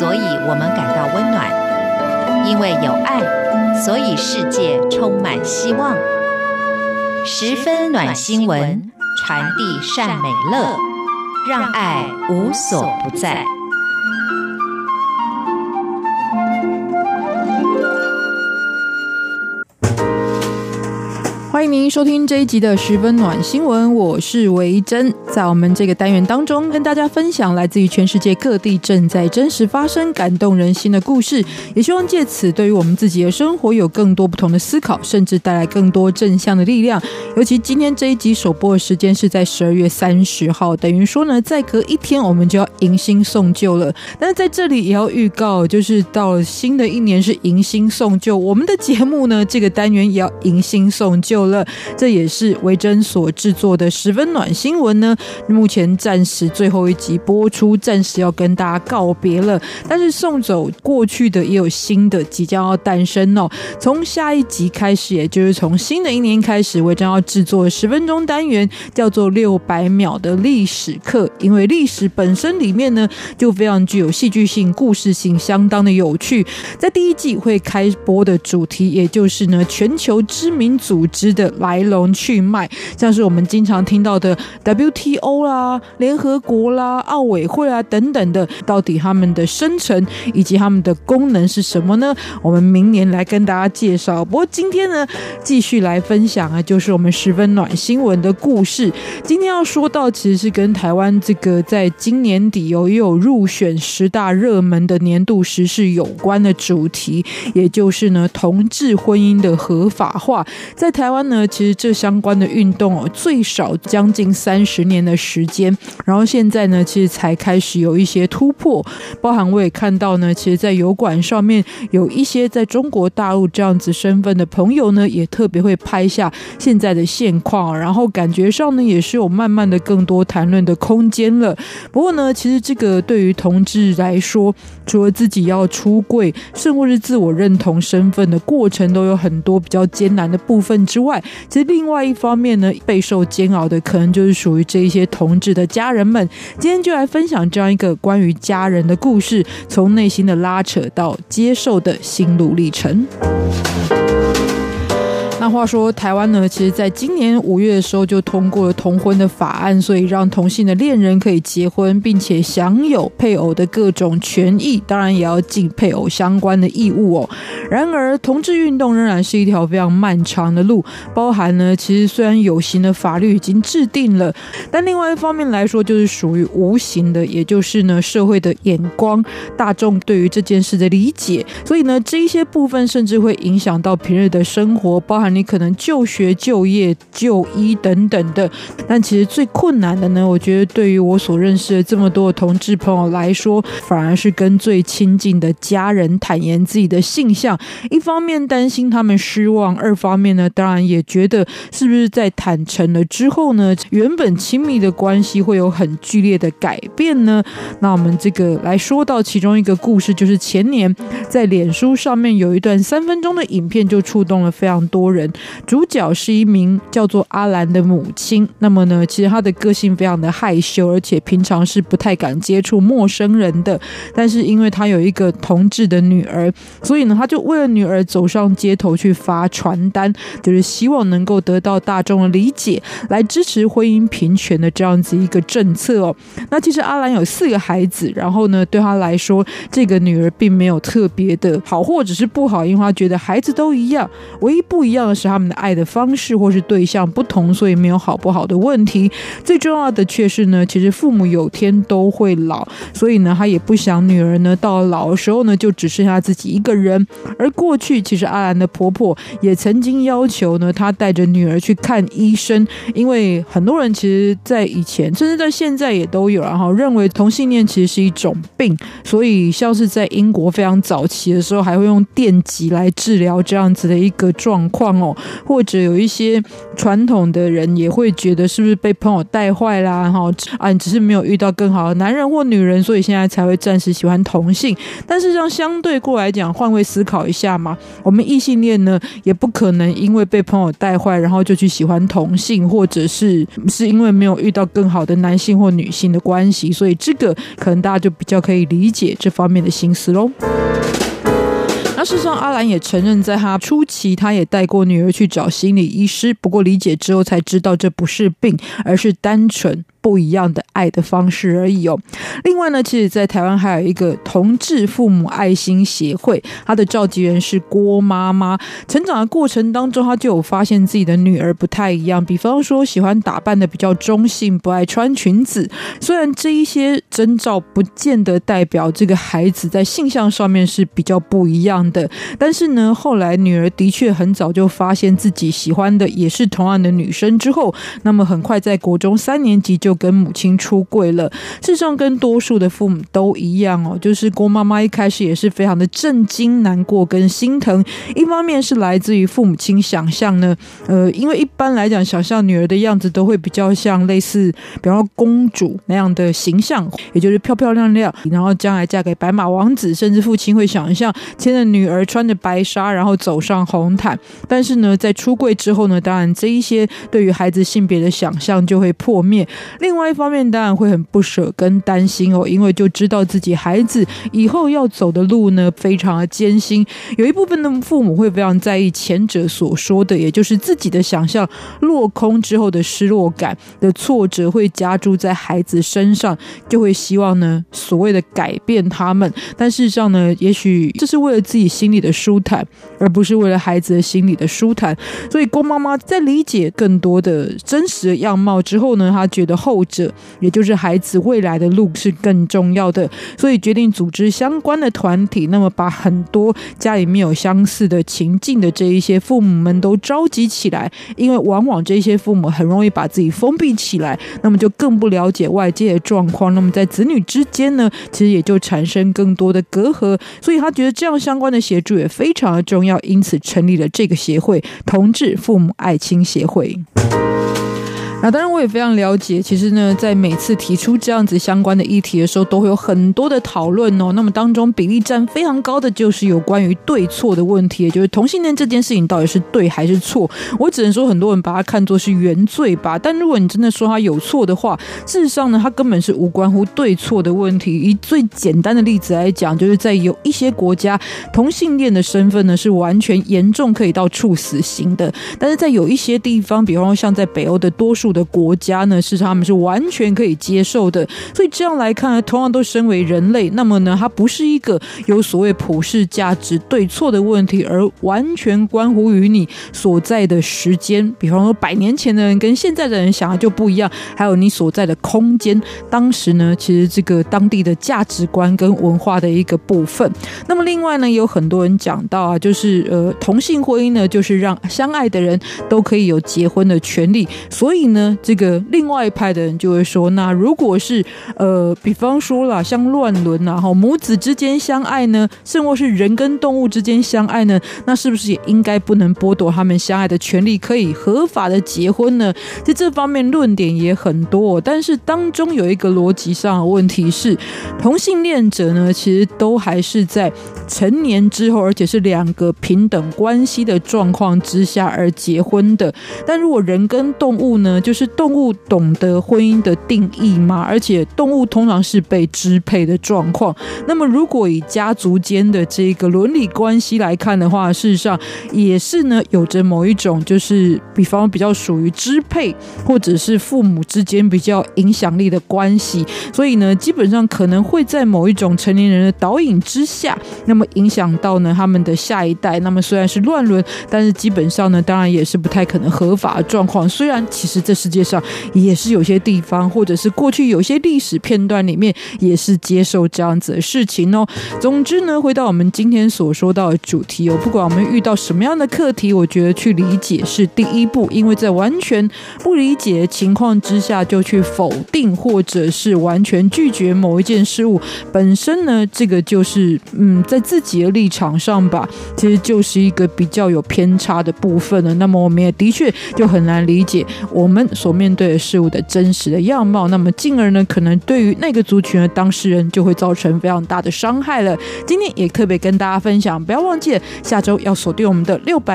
所以我们感到温暖；因为有爱，所以世界充满希望。十分暖新闻，传递善美乐，让爱无所不在。欢迎您收听这一集的十分暖新闻，我是维珍。在我们这个单元当中，跟大家分享来自于全世界各地正在真实发生、感动人心的故事，也希望借此对于我们自己的生活有更多不同的思考，甚至带来更多正向的力量。尤其今天这一集首播的时间是在十二月三十号，等于说呢，再隔一天我们就要迎新送旧了。但是在这里也要预告，就是到了新的一年是迎新送旧，我们的节目呢，这个单元也要迎新送旧了。了，这也是维珍所制作的十分暖新闻呢。目前暂时最后一集播出，暂时要跟大家告别了。但是送走过去的，也有新的即将要诞生哦。从下一集开始，也就是从新的一年开始，我将要制作十分钟单元，叫做六百秒的历史课。因为历史本身里面呢，就非常具有戏剧性、故事性，相当的有趣。在第一季会开播的主题，也就是呢，全球知名组织的。来龙去脉，像是我们经常听到的 W T WTO 啦、联合国啦、奥委会啊等等的，到底他们的生成以及他们的功能是什么呢？我们明年来跟大家介绍。不过今天呢，继续来分享啊，就是我们十分暖新闻的故事。今天要说到，其实是跟台湾这个在今年底有也有入选十大热门的年度时事有关的主题，也就是呢，同志婚姻的合法化，在台湾。呢，其实这相关的运动哦，最少将近三十年的时间，然后现在呢，其实才开始有一些突破。包含我也看到呢，其实，在油管上面有一些在中国大陆这样子身份的朋友呢，也特别会拍下现在的现况，然后感觉上呢，也是有慢慢的更多谈论的空间了。不过呢，其实这个对于同志来说，除了自己要出柜，甚或是自我认同身份的过程，都有很多比较艰难的部分之外。其实另外一方面呢，备受煎熬的可能就是属于这些同志的家人们。今天就来分享这样一个关于家人的故事，从内心的拉扯到接受的心路历程。那话说，台湾呢，其实在今年五月的时候就通过了同婚的法案，所以让同性的恋人可以结婚，并且享有配偶的各种权益，当然也要尽配偶相关的义务哦。然而，同志运动仍然是一条非常漫长的路，包含呢，其实虽然有形的法律已经制定了，但另外一方面来说，就是属于无形的，也就是呢，社会的眼光、大众对于这件事的理解，所以呢，这一些部分甚至会影响到平日的生活，包含。你可能就学、就业、就医等等的，但其实最困难的呢，我觉得对于我所认识的这么多的同志朋友来说，反而是跟最亲近的家人坦言自己的性向。一方面担心他们失望，二方面呢，当然也觉得是不是在坦诚了之后呢，原本亲密的关系会有很剧烈的改变呢？那我们这个来说到其中一个故事，就是前年在脸书上面有一段三分钟的影片，就触动了非常多人。主角是一名叫做阿兰的母亲。那么呢，其实她的个性非常的害羞，而且平常是不太敢接触陌生人的。但是因为她有一个同志的女儿，所以呢，她就为了女儿走上街头去发传单，就是希望能够得到大众的理解，来支持婚姻平权的这样子一个政策哦。那其实阿兰有四个孩子，然后呢，对她来说，这个女儿并没有特别的好，或者是不好，因为她觉得孩子都一样，唯一不一样。是他们的爱的方式或是对象不同，所以没有好不好的问题。最重要的却是呢，其实父母有天都会老，所以呢，他也不想女儿呢到老的时候呢就只剩下自己一个人。而过去其实阿兰的婆婆也曾经要求呢，她带着女儿去看医生，因为很多人其实在以前甚至在现在也都有，然后认为同性恋其实是一种病，所以像是在英国非常早期的时候，还会用电击来治疗这样子的一个状况。哦，或者有一些传统的人也会觉得是不是被朋友带坏啦？哈，啊，只是没有遇到更好的男人或女人，所以现在才会暂时喜欢同性。但是这样相对过来讲，换位思考一下嘛，我们异性恋呢，也不可能因为被朋友带坏，然后就去喜欢同性，或者是是因为没有遇到更好的男性或女性的关系，所以这个可能大家就比较可以理解这方面的心思喽。事实上，阿兰也承认，在他初期，他也带过女儿去找心理医师，不过理解之后才知道这不是病，而是单纯。不一样的爱的方式而已哦。另外呢，其实，在台湾还有一个同志父母爱心协会，他的召集人是郭妈妈。成长的过程当中，他就有发现自己的女儿不太一样，比方说喜欢打扮的比较中性，不爱穿裙子。虽然这一些征兆不见得代表这个孩子在性向上面是比较不一样的，但是呢，后来女儿的确很早就发现自己喜欢的也是同样的女生之后，那么很快在国中三年级就。就跟母亲出柜了，事实上跟多数的父母都一样哦，就是郭妈妈一开始也是非常的震惊、难过跟心疼。一方面是来自于父母亲想象呢，呃，因为一般来讲，想象女儿的样子都会比较像类似，比方说公主那样的形象，也就是漂漂亮亮，然后将来嫁给白马王子，甚至父亲会想象牵着女儿穿着白纱，然后走上红毯。但是呢，在出柜之后呢，当然这一些对于孩子性别的想象就会破灭。另外一方面，当然会很不舍跟担心哦，因为就知道自己孩子以后要走的路呢，非常的艰辛。有一部分的父母会非常在意前者所说的，也就是自己的想象落空之后的失落感的挫折会加诸在孩子身上，就会希望呢所谓的改变他们。但事实上呢，也许这是为了自己心里的舒坦，而不是为了孩子的心里的舒坦。所以郭妈妈在理解更多的真实的样貌之后呢，她觉得后。后者，也就是孩子未来的路是更重要的，所以决定组织相关的团体，那么把很多家里面有相似的情境的这一些父母们都召集起来，因为往往这些父母很容易把自己封闭起来，那么就更不了解外界的状况，那么在子女之间呢，其实也就产生更多的隔阂，所以他觉得这样相关的协助也非常的重要，因此成立了这个协会——同志父母爱亲协会。那当然，我也非常了解。其实呢，在每次提出这样子相关的议题的时候，都会有很多的讨论哦。那么当中比例占非常高的，就是有关于对错的问题，就是同性恋这件事情到底是对还是错？我只能说，很多人把它看作是原罪吧。但如果你真的说它有错的话，事实上呢，它根本是无关乎对错的问题。以最简单的例子来讲，就是在有一些国家，同性恋的身份呢是完全严重可以到处死刑的。但是在有一些地方，比方说像在北欧的多数。的国家呢，是他们是完全可以接受的，所以这样来看，同样都身为人类，那么呢，它不是一个有所谓普世价值对错的问题，而完全关乎于你所在的时间。比方说，百年前的人跟现在的人想的就不一样，还有你所在的空间，当时呢，其实这个当地的价值观跟文化的一个部分。那么另外呢，有很多人讲到啊，就是呃，同性婚姻呢，就是让相爱的人都可以有结婚的权利，所以呢。这个另外一派的人就会说，那如果是呃，比方说啦，像乱伦啊，哈，母子之间相爱呢，甚或是人跟动物之间相爱呢，那是不是也应该不能剥夺他们相爱的权利，可以合法的结婚呢？在这方面论点也很多，但是当中有一个逻辑上的问题是，同性恋者呢，其实都还是在成年之后，而且是两个平等关系的状况之下而结婚的。但如果人跟动物呢，就就是动物懂得婚姻的定义吗？而且动物通常是被支配的状况。那么，如果以家族间的这个伦理关系来看的话，事实上也是呢，有着某一种就是，比方比较属于支配，或者是父母之间比较影响力的关系。所以呢，基本上可能会在某一种成年人的导引之下，那么影响到呢他们的下一代。那么虽然是乱伦，但是基本上呢，当然也是不太可能合法的状况。虽然其实这。世界上也是有些地方，或者是过去有些历史片段里面，也是接受这样子的事情哦。总之呢，回到我们今天所说到的主题哦，不管我们遇到什么样的课题，我觉得去理解是第一步，因为在完全不理解的情况之下就去否定或者是完全拒绝某一件事物本身呢，这个就是嗯，在自己的立场上吧，其实就是一个比较有偏差的部分了。那么我们也的确就很难理解我们所面对的事物的真实的样貌，那么进而呢，可能对于那个族群的当事人就会造成非常大的伤害了。今天也特别跟大家分享，不要忘记了下周要锁定我们的六百